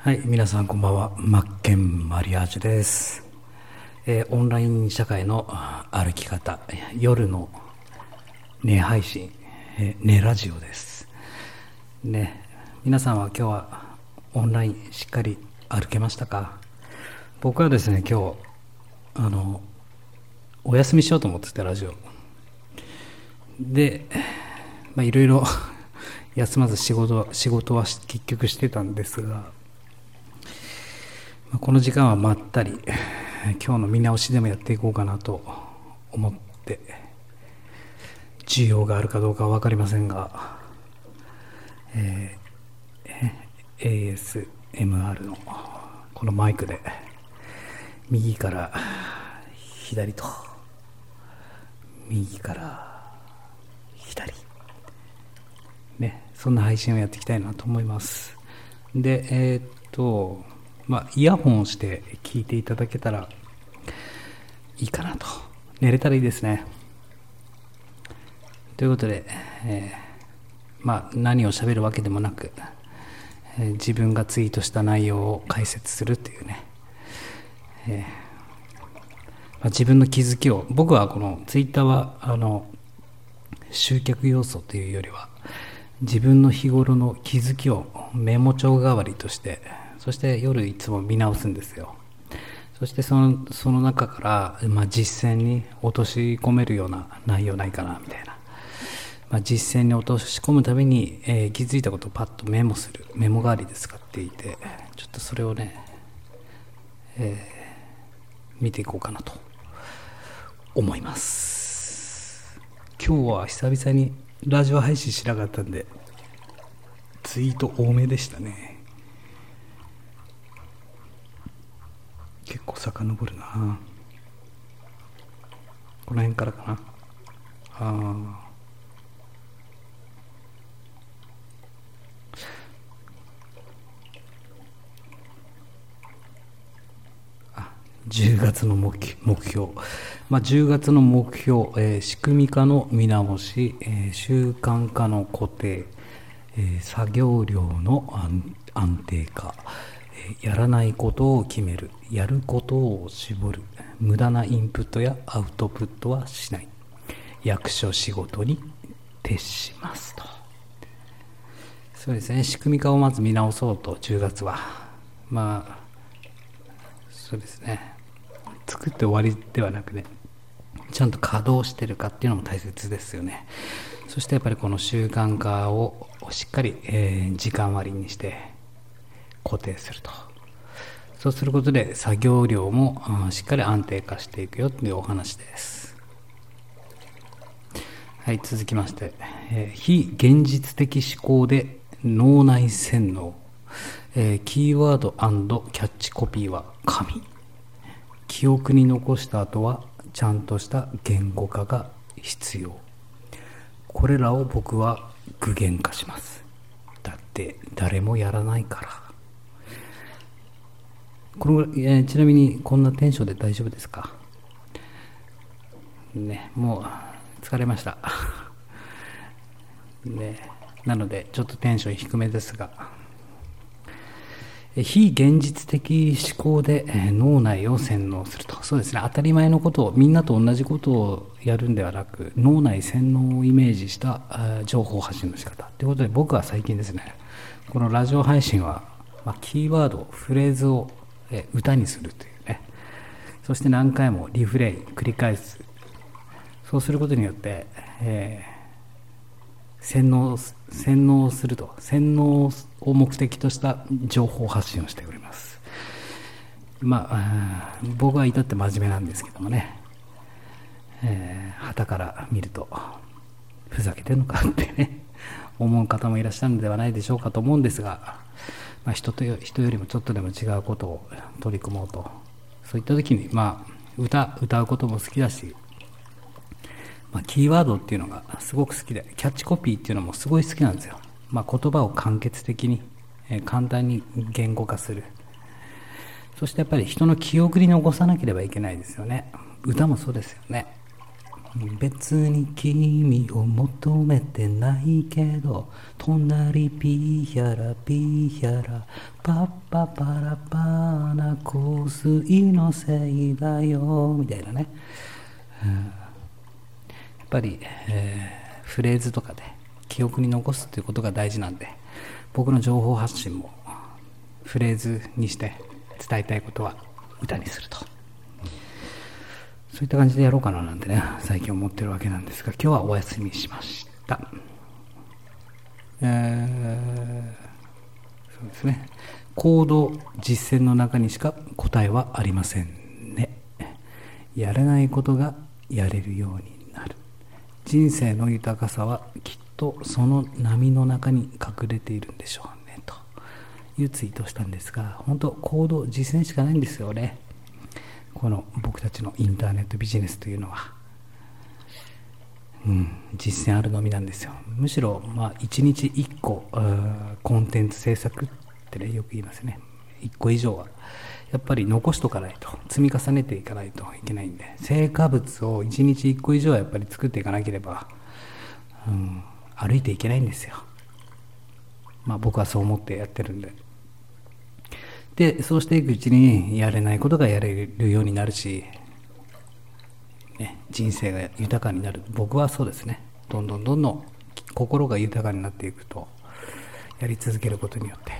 はい、皆さんこんばんは。マッケンマリアージュです。えーオンライン社会の歩き方、夜の寝配信、えー寝ラジオです。ね、皆さんは今日はオンラインしっかり歩けましたか？僕はですね、今日、あの、お休みしようと思ってて、ラジオ。で、まあいろいろ 休まず仕事は、仕事はし結局してたんですが、この時間はまったり今日の見直しでもやっていこうかなと思って需要があるかどうかは分かりませんが、えー ASMR のこのマイクで右から左と右から左ね、そんな配信をやっていきたいなと思います。で、えーっと、まあ、イヤホンをして聞いていただけたらいいかなと。寝れたらいいですね。ということで、えーまあ、何を喋るわけでもなく、えー自分がツイートした内容を解説するっていうね、えーまあ、自分の気づきを、僕はこのツイッターは、あの、集客要素というよりは自分の日頃の気づきをメモ帳代わりとしてそして夜いつも見直すんですよ。そしてそのその中から、まあ、実践に落とし込めるような内容ないかなみたいな、まあ、実践に落とし込むために、えー気づいたことをパッとメモする。メモ代わりで使っていてちょっとそれをね、えー見ていこうかなと思います。今日は久々にラジオ配信しなかったんでツイート多めでしたね。構遡るな。この辺からかな。ああ10月の目標、まあ、10月の目標、えー仕組み化の見直し、えー習慣化の固定、えー作業量の安定化、やらないことを決める。やることを絞る。無駄なインプットやアウトプットはしない。役所仕事に徹しますと。そうですね。仕組み化をまず見直そうと。10月は。まあそうですね。作って終わりではなくね。ちゃんと稼働してるかっていうのも大切ですよね。そしてやっぱりこの習慣化をしっかり、えー時間割にして固定すると。そうすることで作業量もしっかり安定化していくよっていうお話です。はい続きまして、えー非現実的思考で脳内洗脳、えーキーワードキャッチコピーは神。記憶に残した後はちゃんとした言語化が必要。これらを僕は具現化します。だって誰もやらないから。この、えーちなみにこんなテンションで大丈夫ですか？ねもう疲れました。ねなのでちょっとテンション低めですが。非現実的思考で脳内を洗脳すると。そうですね。当たり前のことをみんなと同じことをやるんではなく脳内洗脳をイメージした情報発信の仕方。ということで僕は最近ですねこのラジオ配信は、まあ、キーワードフレーズを歌にするというね。そして何回もリフレイン繰り返す。そうすることによって、えー洗脳洗脳すると洗脳を目的とした情報発信をしております。まあ僕は至って真面目なんですけどもね。えー、から見るとふざけてんのかってね思う方もいらっしゃるのではないでしょうかと思うんですが、まあ、人と人よりもちょっとでも違うことを取り組もうと。そういった時にまあ歌歌うことも好きだしまあ、キーワードっていうのがすごく好きでキャッチコピーっていうのもすごい好きなんですよ、まあ、言葉を簡潔的に、え簡単に言語化する。そしてやっぱり人の記憶に残さなければいけないですよね。歌もそうですよね。別に君を求めてないけど隣ピーヒャラピーヒャラパッパパラパーな香水のせいだよみたいなね、うん、やっぱり、えー、フレーズとかで記憶に残すっていうことが大事なんで僕の情報発信もフレーズにして伝えたいことは歌にすると。そういった感じでやろうかななんてね、最近思ってるわけなんですが、今日はお休みしました。えー、そうですね。行動、実践の中にしか答えはありませんね。やれないことがやれるようになる。人生の豊かさはきっとその波の中に隠れているんでしょうね。というツイートをしたんですが、本当行動、実践しかないんですよね。この僕たちのインターネットビジネスというのは、うん、実践あるのみなんですよ。むしろ、まあ、1日1個コンテンツ制作ってねよく言いますね。1個以上はやっぱり残しとかないと積み重ねていかないといけないんで成果物を1日1個以上はやっぱり作っていかなければ、うん、歩いていけないんですよ。まあ僕はそう思ってやってるんで。で、そうしていくうちにやれないことがやれるようになるし、ね、人生が豊かになる。僕はそうですね。どんどんどんどん心が豊かになっていくと、やり続けることによって。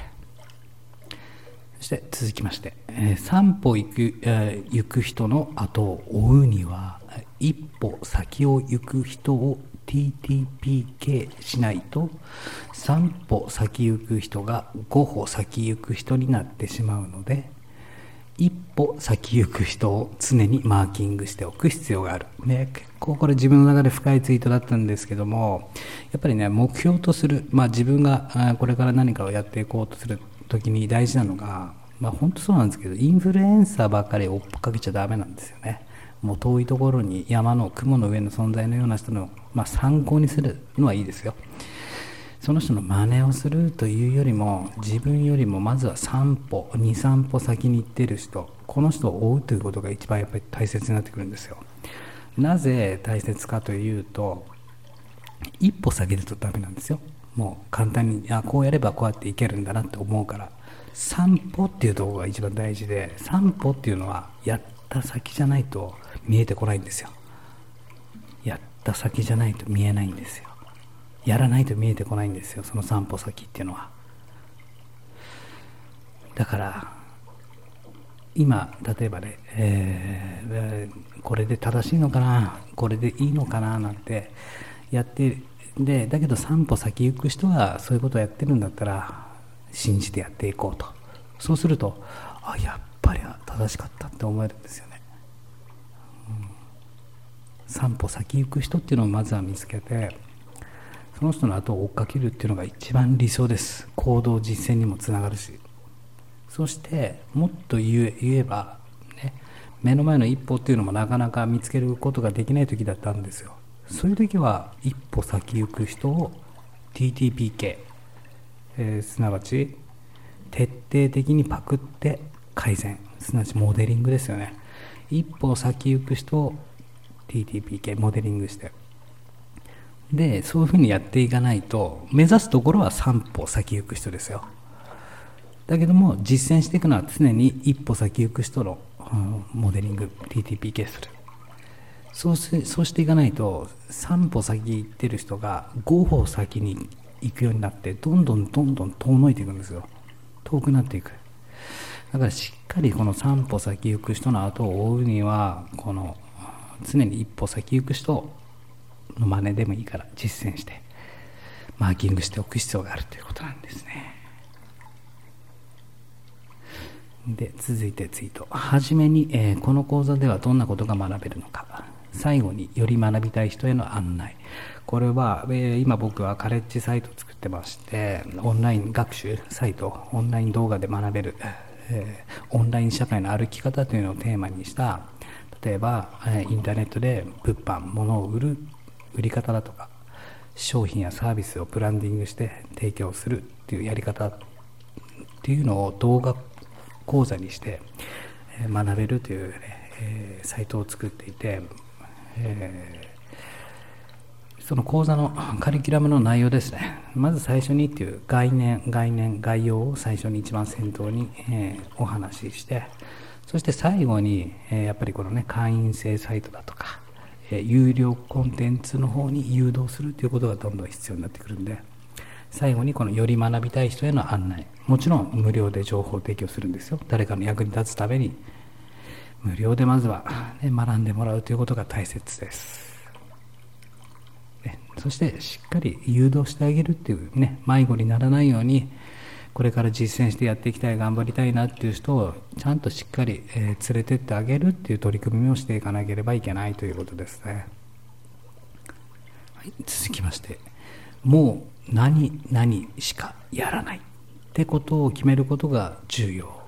そして続きまして、えー、散歩行く,、えー、行く人の後を追うには、一歩先を行く人を TTPK しないと3歩先行く人が5歩先行く人になってしまうので一歩先行く人を常にマーキングしておく必要がある。ね、結構これ自分の中で深いツイートだったんですけども、やっぱりね、目標とする、まあ自分がこれから何かをやっていこうとする時に大事なのが、まあ本当そうなんですけど、インフルエンサーばっかり追っかけちゃダメなんですよね。もう遠いところに山の雲の上の存在のような人の、まあ、参考にするのはいいですよ。その人の真似をするというよりも自分よりもまずは3歩23歩先に行ってる人この人を追うということが一番やっぱり大切になってくるんですよ。なぜ大切かというと一歩先るとダメなんですよ。もう簡単にあこうやればこうやっていけるんだなって思うから。散歩っていうとこが一番大事で散歩っていうのはやった先じゃないと見えてこないんですよ。やった先じゃないと見えないんですよ。やらないと見えてこないんですよその散歩先っていうのは。だから今例えばね、えー、これで正しいのかなこれでいいのかななんてやってでだけど散歩先行く人はそういうことをやってるんだったら信じてやっていこうと。そうするとあやっぱり正しかったって思えるんですよね、うん。3歩先行く人っていうのをまずは見つけてその人の後を追っかけるっていうのが一番理想です。行動実践にもつながるし。そしてもっと言えば、ね、目の前の一歩っていうのもなかなか見つけることができない時だったんですよ。そういう時は一歩先行く人を TTPK、えー、すなわち徹底的にパクって改善すなわちモデリングですよね。一歩先行く人を TTPK モデリングして。でそういうふうにやっていかないと目指すところは3歩先行く人ですよ。だけども実践していくのは常に一歩先行く人の、うん、モデリング TTPK する。そうしそうしていかないと3歩先行ってる人が5歩先に行くようになってどんどんどんどん遠のいていくんですよ。遠くなっていく。だからしっかりこの3歩先行く人の後を追うにはこの常に一歩先行く人の真似でもいいから実践してマーキングしておく必要があるということなんですね。で続いてツイートはじめに、えー、この講座ではどんなことが学べるのか。最後により学びたい人への案内。これは、えー、今僕はカレッジサイト作ってましてオンライン学習サイトオンライン動画で学べる、え、オンライン社会の歩き方というのをテーマにした例えば、えインターネットで物販物を売る売り方だとか商品やサービスをブランディングして提供するっていうやり方っていうのを動画講座にして学べるというね、えー、サイトを作っていて、えその講座のカリキュラムの内容ですね。まず最初にっていう概念概念概要を最初に一番先頭に、え、お話ししてそして最後に、え、やっぱりこのね会員制サイトだとか、え、有料コンテンツの方に誘導するということがどんどん必要になってくるんで最後にこのより学びたい人への案内。もちろん無料で情報提供するんですよ。誰かの役に立つために。無料でまずは、ね、学んでもらうということが大切です。そしてしっかり誘導してあげるっていうね迷子にならないようにこれから実践してやっていきたい頑張りたいなっていう人をちゃんとしっかり、え連れてってあげるっていう取り組みをしていかなければいけないということですね、はい、続きましてもう何々しかやらないってことを決めることが重要。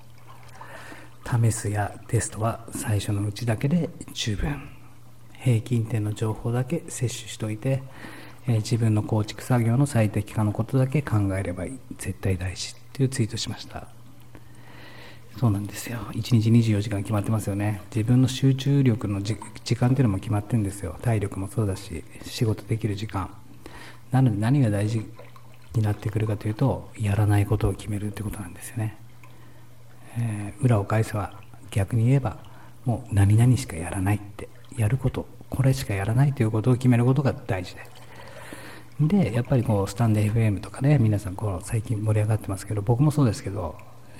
試すやテストは最初のうちだけで十分。平均点の情報だけ摂取しておいてえー、自分の構築作業の最適化のことだけ考えればいい。絶対大事っていうツイートしました。そうなんですよ。1日24時間決まってますよね。自分の集中力の時間っていうのも決まってるんですよ。体力もそうだし仕事できる時間。なので何が大事になってくるかというとやらないことを決めるってことなんですよね、えー、裏を返せば逆に言えばもう何々しかやらないって。やることこれしかやらないということを決めることが大事ですでやっぱりこうスタンデー FM とかね皆さんこう最近盛り上がってますけど僕もそうですけど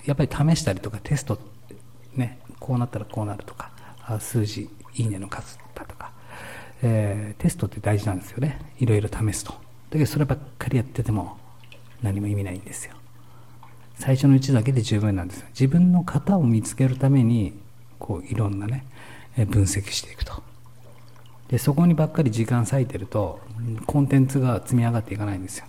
やっぱり試したりとかテストねこうなったらこうなるとか数字いいねの数だとか、えー、テストって大事なんですよね。いろいろ試すと。だけどそればっかりやってても何も意味ないんですよ。最初のうちだけで十分なんですよ。自分の型を見つけるためにこういろんなね分析していくと。でそこにばっかり時間割いてるとコンテンツが積み上がっていかないんですよ。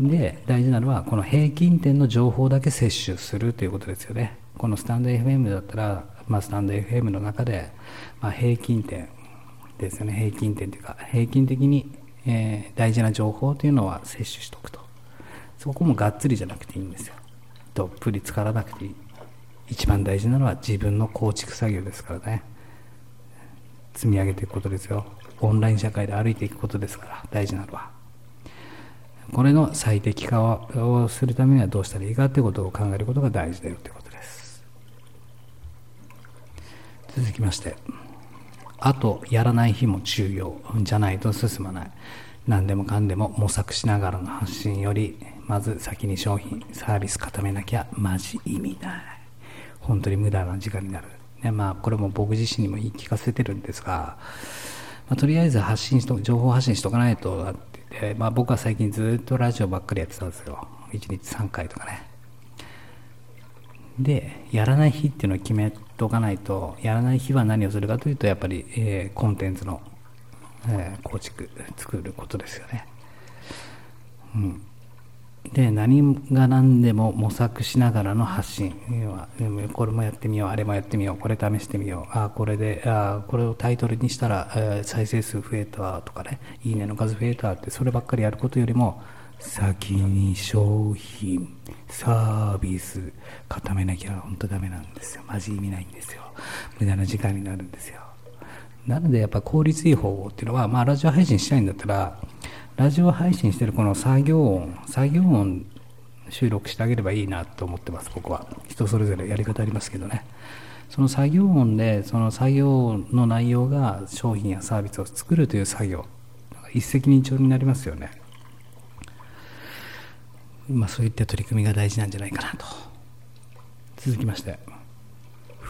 で大事なのはこの平均点の情報だけ摂取するということですよね。このスタンド FM だったら、まあ、スタンド FM の中で、まあ、平均点ですよね。平均点というか平均的に、えー、大事な情報というのは摂取しておくと。そこもがっつりじゃなくていいんですよ。どっぷり浸からなくていい。一番大事なのは自分の構築作業ですからね。積み上げていくことですよ。オンライン社会で歩いていくことですから大事なのは。これの最適化をするためにはどうしたらいいかということを考えることが大事だよということです。続きましてあとやらない日も重要。じゃないと進まない。何でもかんでも模索しながらの発信よりまず先に商品サービス固めなきゃマジ意味ない。本当に無駄な時間になる。ねまあ、これも僕自身にも言い聞かせてるんですが、まあ、とりあえず発信しと情報発信しとかないとなってて、まあ、僕は最近ずっとラジオばっかりやってたんですよ。1日3回とかね。でやらない日っていうのを決めとかないとやらない日は何をするかというとやっぱり、えー、コンテンツの、えー、構築作ることですよね。うん。で何が何でも模索しながらの発信。これもやってみようあれもやってみようこれ試してみようあこれであこれをタイトルにしたら、再生数増えたとかねいいねの数増えたってそればっかりやることよりも先に商品サービス固めなきゃ本当ダメなんですよ。マジ意味ないんですよ。無駄な時間になるんですよ。なのでやっぱ効率いい方法っていうのは、まあ、ラジオ配信したいんだったらラジオ配信してるこの作業音作業音収録してあげればいいなと思ってます僕は。人それぞれやり方ありますけどね。その作業音でその作業の内容が商品やサービスを作るという作業一石二鳥になりますよね。まあそういった取り組みが大事なんじゃないかなと。続きまして。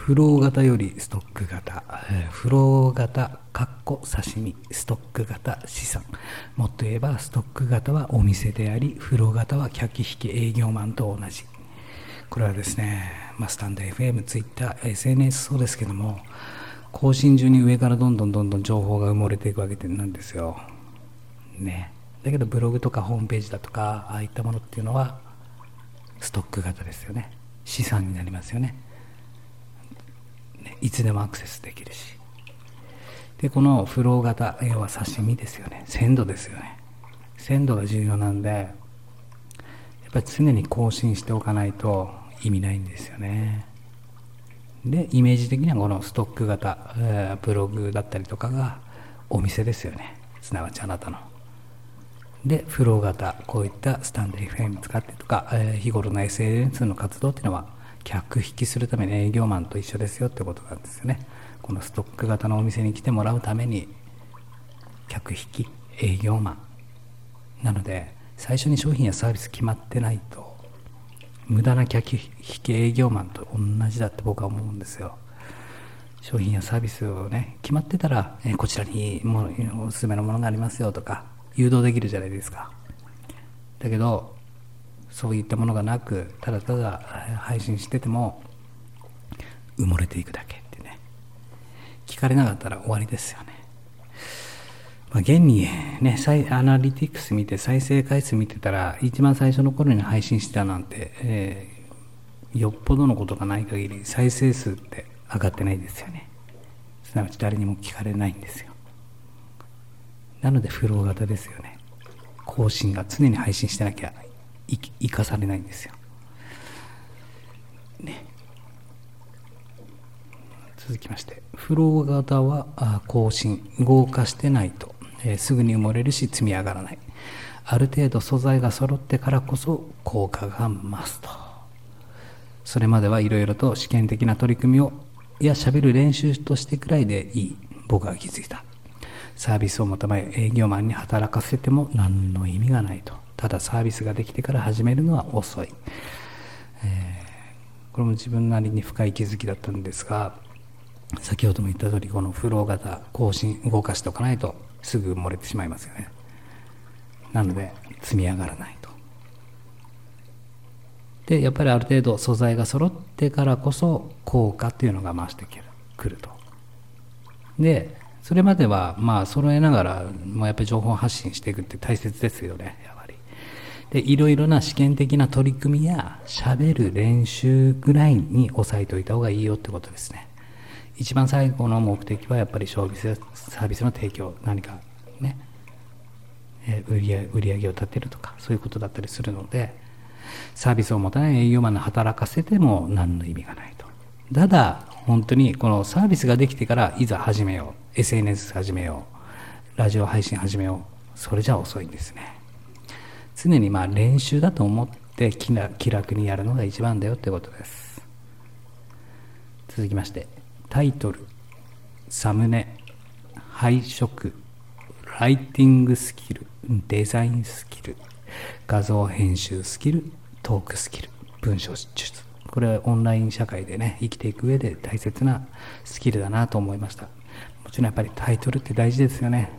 フロー型よりストック型、フロー型、かっこ刺身、ストック型、資産。もっと言えば、ストック型はお店であり、フロー型は客引き営業マンと同じ。これはですね、まあ、スタンド FM、Twitter、SNS そうですけども、更新中に上からどんどんどんどん情報が埋もれていくわけなんですよ。ね。だけどブログとかホームページだとか、ああいったものっていうのは、ストック型ですよね。資産になりますよね。いつでもアクセスできるし。でこのフロー型要は刺身ですよね。鮮度ですよね。鮮度が重要なんでやっぱり常に更新しておかないと意味ないんですよね。でイメージ的にはこのストック型、え、ブログだったりとかがお店ですよね。すなわちあなたの。でフロー型こういったスタンド FM 使ってとか、え、日頃の SNS の活動っていうのは客引きするために営業マンと一緒ですよってことなんですよね。このストック型のお店に来てもらうために客引き営業マン。なので最初に商品やサービス決まってないと無駄な客引き営業マンと同じだって僕は思うんですよ。商品やサービスをね決まってたら、えこちらにもおすすめのものがありますよとか誘導できるじゃないですか。だけどそういったものがなくただただ配信してても埋もれていくだけってね聞かれなかったら終わりですよねまあ、現にね、アナリティクス見て再生回数見てたら、一番最初の頃に配信したなんて、えー、よっぽどのことがない限り再生数って上がってないですよね。すなわち誰にも聞かれないんですよ。なのでフロー型ですよね。更新が常に配信してなきゃ生かされないんですよ。ね。続きまして、フロー型は更新、合化してないと。えー、すぐに埋もれるし積み上がらない。ある程度素材が揃ってからこそ効果が増すと。それまではいろいろと試験的な取り組みをいや喋る練習としてくらいでいい。僕は気づいた。サービスを求め営業マンに働かせても何の意味がないと。ただサービスができてから始めるのは遅い、えー、これも自分なりに深い気づきだったんですが先ほども言った通りこのフロー型更新動かしておかないとすぐ漏れてしまいますよね。なので積み上がらないと。でやっぱりある程度素材が揃ってからこそ効果っていうのが増してくると。でそれまではまあ揃えながらもうやっぱり情報発信していくって大切ですよね。でいろいろな試験的な取り組みやしゃべる練習ぐらいに押さえておいた方がいいよってことですね。一番最後の目的はやっぱりサービスの提供何かね、え売り売り上げを立てるとかそういうことだったりするのでサービスを持たない営業マンの働かせても何の意味がないと。ただ本当にこのサービスができてからいざ始めよう。SNS 始めよう。ラジオ配信始めよう。それじゃ遅いんですね。常にまあ練習だと思って気楽にやるのが一番だよってことです。続きましてタイトルサムネ配色ライティングスキルデザインスキル画像編集スキルトークスキル文章術これはオンライン社会でね生きていく上で大切なスキルだなと思いました。もちろんやっぱりタイトルって大事ですよね。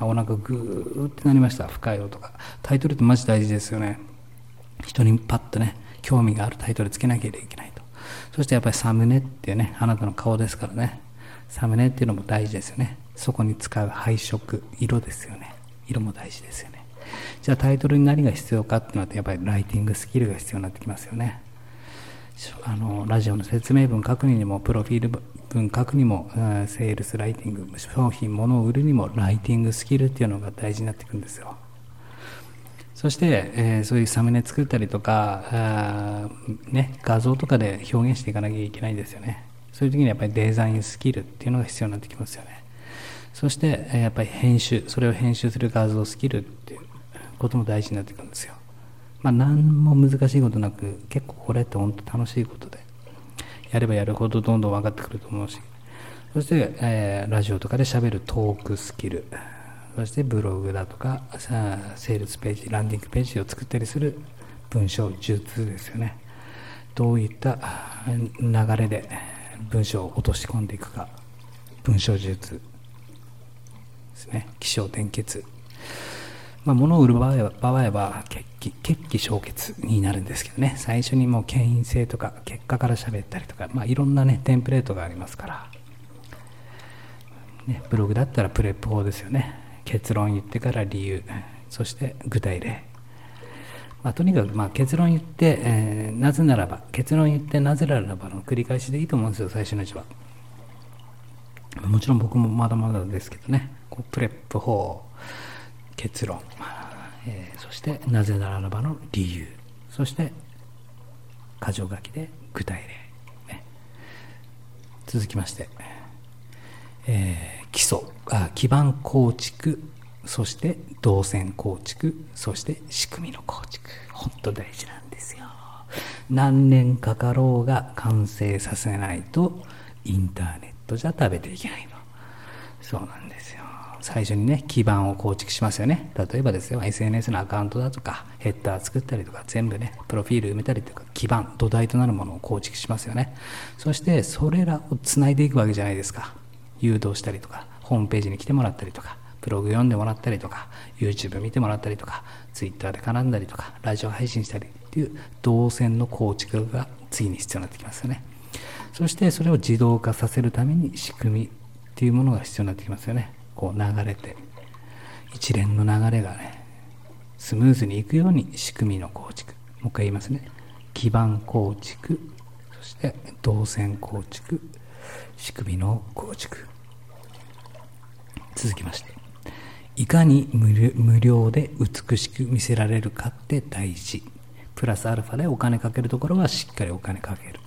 お腹グーってなりました。深い音がタイトルってマジ大事ですよね。人にパッとね興味があるタイトルつけなきゃいけないと。そしてやっぱりサムネっていうねあなたの顔ですからね。サムネっていうのも大事ですよね。そこに使う配色色ですよね。色も大事ですよね。じゃあタイトルに何が必要かってなってやっぱりライティングスキルが必要になってきますよね。あのラジオの説明文書くにもプロフィール文書くにもセールスライティング商品物を売るにもライティングスキルっていうのが大事になってくるんですよ。そして、えー、そういうサムネ作ったりとか、ね、画像とかで表現していかなきゃいけないんですよね。そういう時にやっぱりデザインスキルっていうのが必要になってきますよね。そして、え、やっぱり編集それを編集する画像スキルっていうことも大事になってくるんですよ。まあ何も難しいことなく結構これって本当楽しいことでやればやるほどどんどん分かってくると思うし。そして、えー、ラジオとかで喋るトークスキル。そしてブログだとかセールスページランディングページを作ったりする文章術ですよね。どういった流れで文章を落とし込んでいくか。文章術ですね。起承転結。まあ、物を売る場合は場合は決起決起承結になるんですけどね。最初にもう権威性とか結果から喋ったりとか、まあ、いろんなねテンプレートがありますから、ね、ブログだったらプレップ法ですよね。結論言ってから理由そして具体例、まあ、とにかくまあ結論言って、えー、なぜならば結論言ってなぜならばの繰り返しでいいと思うんですよ最初のうちは。もちろん僕もまだまだですけどね。こうプレップ法。結論、えー、そしてなぜならばの理由。そして箇条書きで具体例、ね、続きまして、えー基礎あ基盤構築。そして動線構築。そして仕組みの構築。本当大事なんですよ。何年かかろうが完成させないとインターネットじゃ食べていけないの。そうなんです。最初にね基盤を構築しますよね。例えばですよ SNS のアカウントだとかヘッダー作ったりとか全部ねプロフィール埋めたりとか基盤土台となるものを構築しますよね。そしてそれらをつないでいくわけじゃないですか。誘導したりとかホームページに来てもらったりとかブログ読んでもらったりとか YouTube 見てもらったりとか Twitter で絡んだりとかラジオ配信したりっていう動線の構築が次に必要になってきますよね。そしてそれを自動化させるために仕組みっていうものが必要になってきますよね。こう流れて一連の流れがねスムーズにいくように仕組みの構築。もう一回言いますね。基盤構築。そして動線構築。仕組みの構築。続きまして。いかに無料で美しく見せられるかって大事。プラスアルファでお金かけるところはしっかりお金かける。っ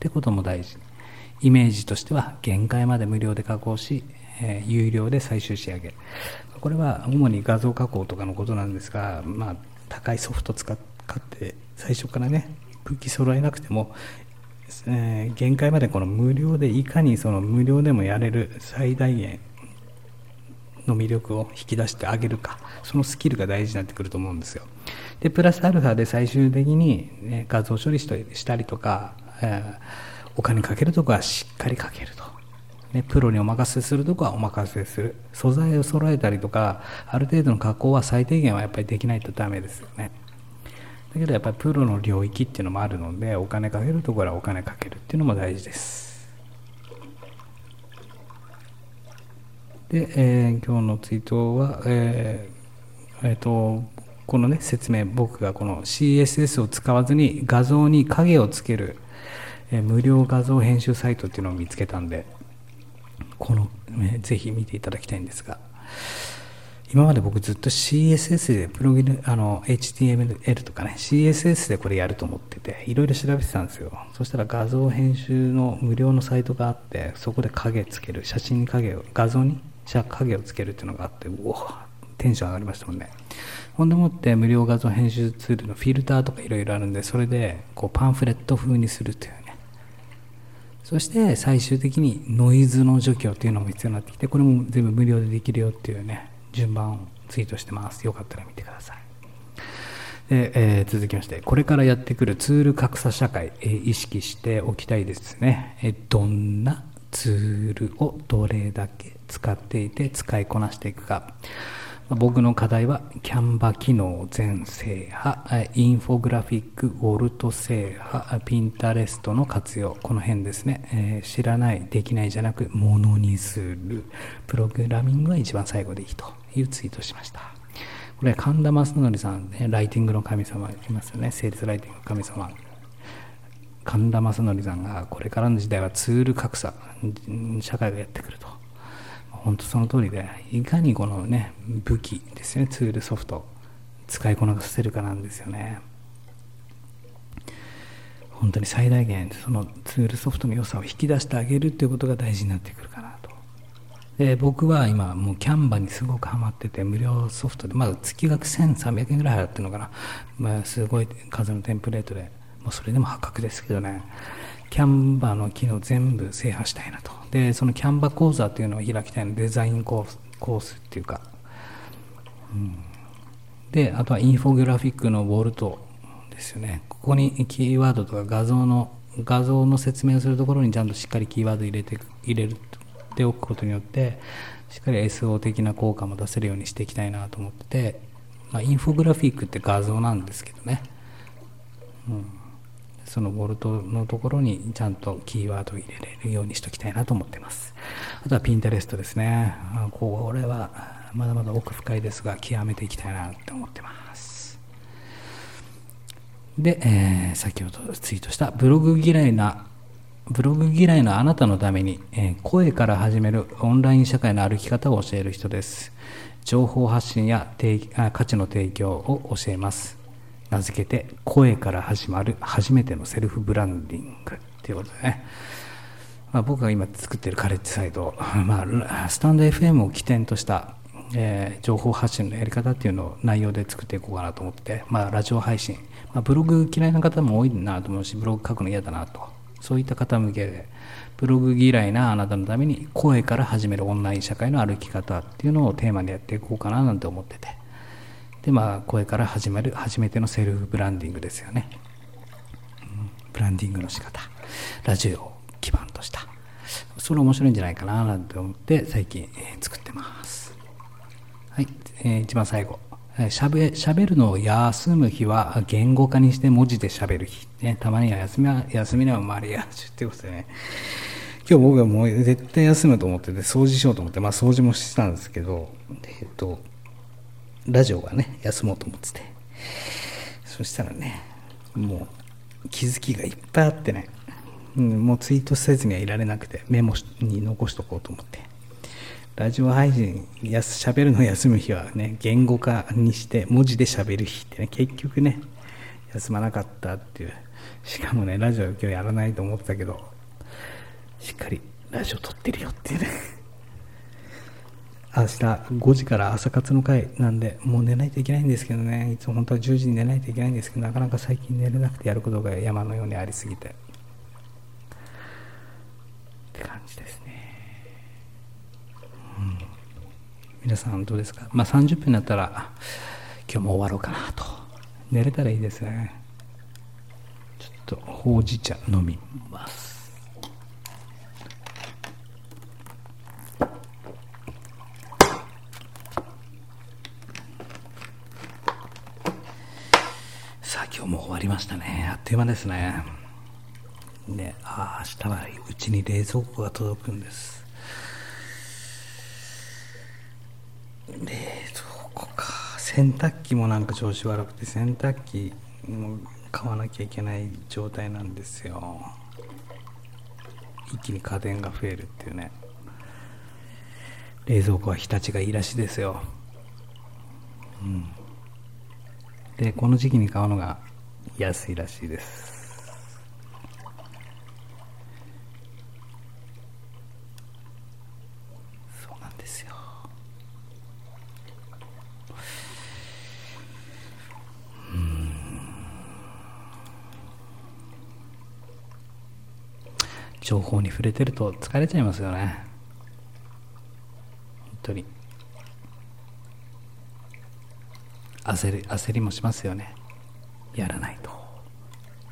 てことも大事。イメージとしては限界まで無料で加工し、えー、有料で最終仕上げこれは主に画像加工とかのことなんですが、まあ、高いソフト使って最初からね武器揃えなくても、えー、限界までこの無料でいかにその無料でもやれる最大限の魅力を引き出してあげるかそのスキルが大事になってくると思うんですよ。でプラスアルファで最終的に、ね、画像処理したりとか、えー、お金かけるとこはしっかりかけると、ね、プロにお任せするとこはお任せする。素材を揃えたりとかある程度の加工は最低限はやっぱりできないとダメですよね。だけどやっぱりプロの領域っていうのもあるのでお金かけるところはお金かけるっていうのも大事です。で、えー、今日のツイートは、えーえーと、このね説明僕がこの CSS を使わずに画像に影をつける、無料画像編集サイトっていうのを見つけたんでこの、ね、ぜひ見ていただきたいんですが今まで僕ずっと CSS でプログあの HTML とかね CSS でこれやると思ってていろいろ調べてたんですよ。そしたら画像編集の無料のサイトがあってそこで影つける写真に影を画像に影をつけるっていうのがあってうおテンション上がりましたもんね。ほんでもって無料画像編集ツールのフィルターとかいろいろあるんでそれでこうパンフレット風にするというそして最終的にノイズの除去っていうのも必要になってきてこれも全部無料でできるよっていうね順番をツイートしてます。よかったら見てください。で、えー、続きましてこれからやってくるツール格差社会、えー、意識しておきたいですね、えー、どんなツールをどれだけ使っていて使いこなしていくか。僕の課題はキャンバ機能全制覇インフォグラフィックウォルト制覇ピンタレストの活用。この辺ですね、えー、知らないできないじゃなくものにする。プログラミングが一番最後でいいというツイートしました。これ神田正則さん、ね、ライティングの神様いますよね。セールスライティングの神様。神田正則さんがこれからの時代はツール格差社会がやってくると。本当その通りでいかにこのね武器ですよねツールソフト使いこなせるかなんですよね。本当に最大限そのツールソフトの良さを引き出してあげるっていうことが大事になってくるかなと。で僕は今もうキャンバにすごくハマってて無料ソフトでまだ月額1300円ぐらい払ってるのかな、まあ、すごい数のテンプレートでもうそれでも破格ですけどね。キャンバーの機能全部制覇したいなと。でそのキャンバ講座っていうのを開きたいの。デザインコースコースっていうか、うん、であとはインフォグラフィックのウォルトですよね。ここにキーワードとか画像の画像の説明をするところにちゃんとしっかりキーワード入れて入れるておくことによってしっかり SO 的な効果も出せるようにしていきたいなと思ってて、まあ、インフォグラフィックって画像なんですけどね、うん。そのボルトのところにちゃんとキーワードを入れれるようにしときたいなと思っています。あとはピンタレストですね。これはまだまだ奥深いですが極めていきたいなと思ってます。で、えー、先ほどツイートしたブログ嫌いなブログ嫌いのあなたのために、えー、声から始めるオンライン社会の歩き方を教える人です。情報発信や価値の提供を教えます。名付けて声から始まる初めてのセルフブランディングっていうことでね、まあ、僕が今作ってるカレッジサイト、まあ、スタンド FM を起点としたえー、情報発信のやり方っていうのを内容で作っていこうかなと思って、まあ、ラジオ配信、まあ、ブログ嫌いな方も多いなと思うしブログ書くの嫌だなと。そういった方向けでブログ嫌いなあなたのために声から始めるオンライン社会の歩き方っていうのをテーマでやっていこうかななんて思ってて。でまあ声から始める初めてのセルフブランディングですよね、うん、ブランディングの仕方。ラジオを基盤とした。それ面白いんじゃないかななんて思って最近、えー、作ってます。はい、えー、一番最後。しゃべしゃべるのを休む日は言語化にして文字でしゃべる日、ね、たまには休みは休みな生まれやしってことでね。今日僕はもう絶対休むと思ってて掃除しようと思ってまあ掃除もしてたんですけどえっとラジオがね休もうと思ってて。そしたらねもう気づきがいっぱいあってね。うん、もうツイートせずにはいられなくてメモに残しとこうと思って。ラジオ配信やす喋るの休む日はね言語化にして文字で喋る日ってね結局ね休まなかったっていう。しかもねラジオ今日やらないと思ってたけどしっかりラジオ撮ってるよっていうね。明日5時から朝活の会なんでもう寝ないといけないんですけどね。いつも本当は10時に寝ないといけないんですけどなかなか最近寝れなくてやることが山のようにありすぎて。って感じですね。うん。皆さんどうですか、まあ、30分になったら今日も終わろうかなと。寝れたらいいですね。ちょっとほうじ茶飲みますさあ今日も終わりましたね。あっという間ですね。ねああ明日はうちに冷蔵庫が届くんです。冷蔵庫か。洗濯機もなんか調子悪くて洗濯機も買わなきゃいけない状態なんですよ。一気に家電が増えるっていうね。冷蔵庫は日立がいいらしいですよ。うん。でこの時期に買うのが安いらしいです。そうなんですよ。うん。情報に触れてると疲れちゃいますよね。本当に。焦り焦りもしますよね。やらないと。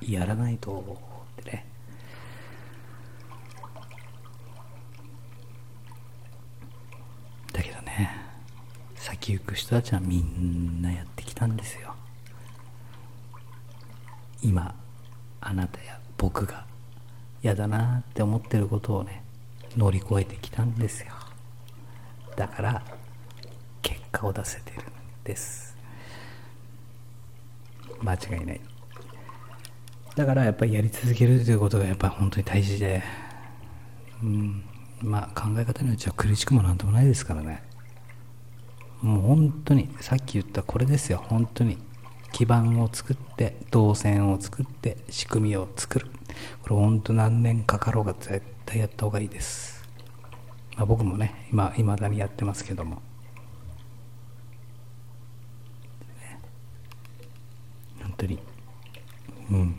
やらないとってね。だけどね先行く人たちはみんなやってきたんですよ。今あなたや僕が嫌だなって思ってることをね乗り越えてきたんですよ。だから結果を出せてるんです。間違いない。だからやっぱりやり続けるということがやっぱり本当に大事でうん。まあ考え方によっては苦しくもなんともないですからね。もう本当にさっき言ったこれですよ。本当に基盤を作って動線を作って仕組みを作る。これ本当何年かかろうが絶対やった方がいいです、まあ、僕もね今いまだにやってますけども、ね、本当に。うん。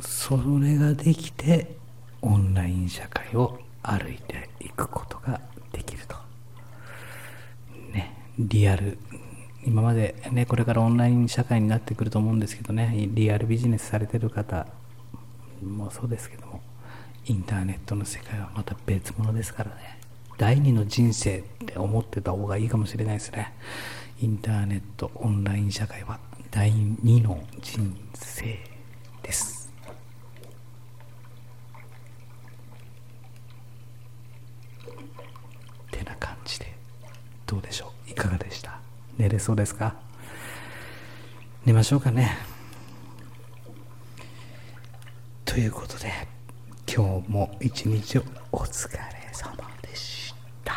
それができてオンライン社会を歩いていくことができると。ねリアル。今まで、ね、これからオンライン社会になってくると思うんですけどねリアルビジネスされてる方もそうですけどもインターネットの世界はまた別物ですからね。第二の人生って思ってた方がいいかもしれないですね。インターネットオンライン社会は第二の人生です。てな感じでどうでしょう？いかがでした？寝れそうですか？寝ましょうかね。ということで今日も一日をお疲れ様でした。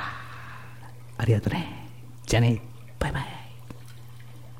ありがとね。じゃあね。バイバイ